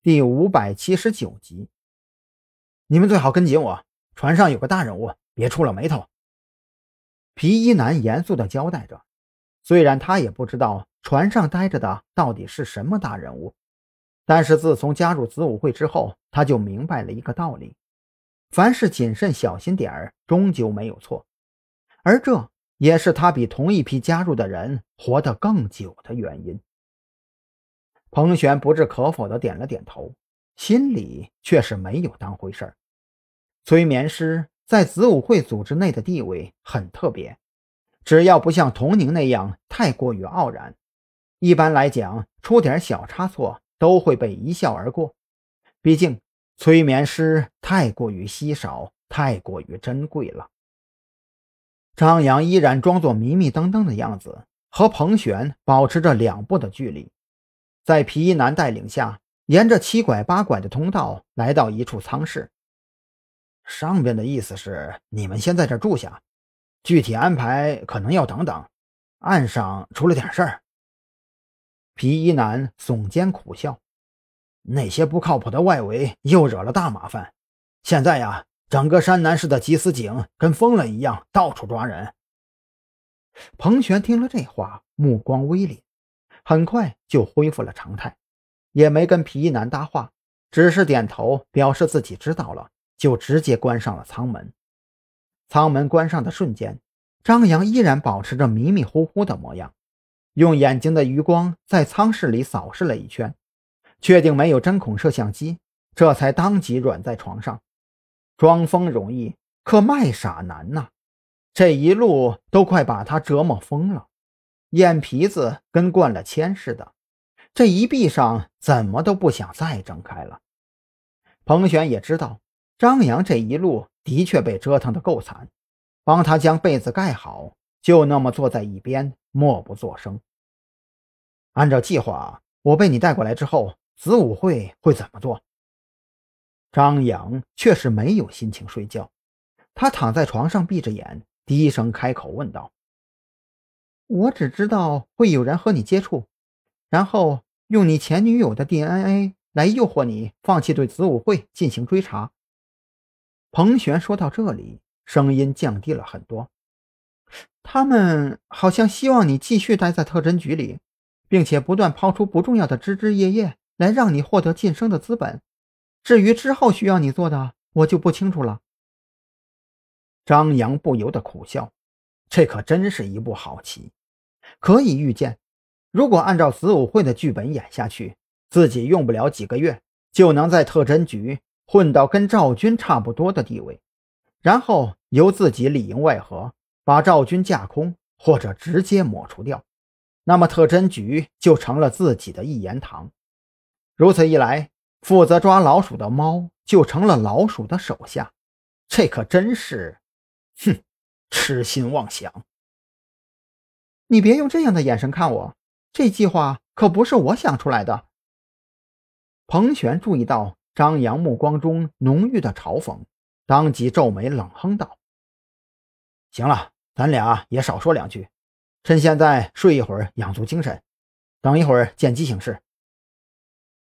第五百七十九集。你们最好跟紧我，船上有个大人物，别出了眉头。皮衣男严肃地交代着。虽然他也不知道船上待着的到底是什么大人物，但是自从加入子午会之后，他就明白了一个道理：凡事谨慎小心点儿，终究没有错。而这也是他比同一批加入的人活得更久的原因。彭璇不置可否地点了点头，心里却是没有当回事儿。催眠师在子午会组织内的地位很特别，只要不像童宁那样太过于傲然，一般来讲出点小差错都会被一笑而过。毕竟催眠师太过于稀少，太过于珍贵了。张扬依然装作迷迷瞪瞪的样子，和彭璇保持着两步的距离。在皮衣男带领下，沿着七拐八拐的通道来到一处舱室。上边的意思是你们先在这住下，具体安排可能要等等。岸上出了点事儿。皮衣男耸肩苦笑：“那些不靠谱的外围又惹了大麻烦。现在呀，整个山南市的缉私警跟疯了一样，到处抓人。”彭璇听了这话，目光微凛。很快就恢复了常态，也没跟皮衣男搭话，只是点头表示自己知道了，就直接关上了舱门。舱门关上的瞬间，张扬依然保持着迷迷糊糊的模样，用眼睛的余光在舱室里扫视了一圈，确定没有针孔摄像机，这才当即软在床上。装疯容易，可卖傻难呐，这一路都快把他折磨疯了。眼皮子跟灌了铅似的，这一闭上，怎么都不想再睁开了。彭璇也知道张扬这一路的确被折腾得够惨，帮他将被子盖好，就那么坐在一边默不作声。按照计划，我被你带过来之后，子午会会怎么做？张扬却是没有心情睡觉，他躺在床上闭着眼，低声开口问道。我只知道会有人和你接触，然后用你前女友的 DNA 来诱惑你放弃对子午会进行追查。彭璇说到这里，声音降低了很多。他们好像希望你继续待在特侦局里，并且不断抛出不重要的枝枝叶叶来让你获得晋升的资本。至于之后需要你做的，我就不清楚了。张扬不由得苦笑，这可真是一步好棋。可以预见，如果按照子午会的剧本演下去，自己用不了几个月就能在特侦局混到跟赵军差不多的地位，然后由自己里应外合，把赵军架空或者直接抹除掉，那么特侦局就成了自己的一言堂。如此一来，负责抓老鼠的猫就成了老鼠的手下，这可真是，哼，痴心妄想。你别用这样的眼神看我，这计划可不是我想出来的。彭璇注意到张扬目光中浓郁的嘲讽，当即皱眉冷哼道：“行了，咱俩也少说两句，趁现在睡一会儿，养足精神，等一会儿见机行事。”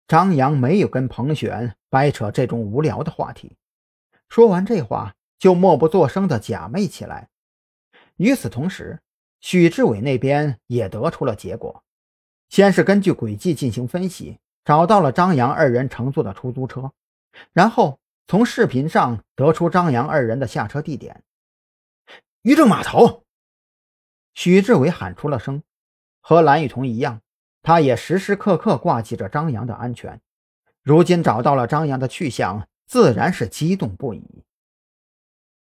张扬没有跟彭璇掰扯这种无聊的话题，说完这话就默不作声地假寐起来。与此同时，许志伟那边也得出了结果，先是根据轨迹进行分析，找到了张扬二人乘坐的出租车，然后从视频上得出张扬二人的下车地点——渔政码头。许志伟喊出了声，和蓝雨桐一样，他也时时刻刻挂记着张扬的安全。如今找到了张扬的去向，自然是激动不已。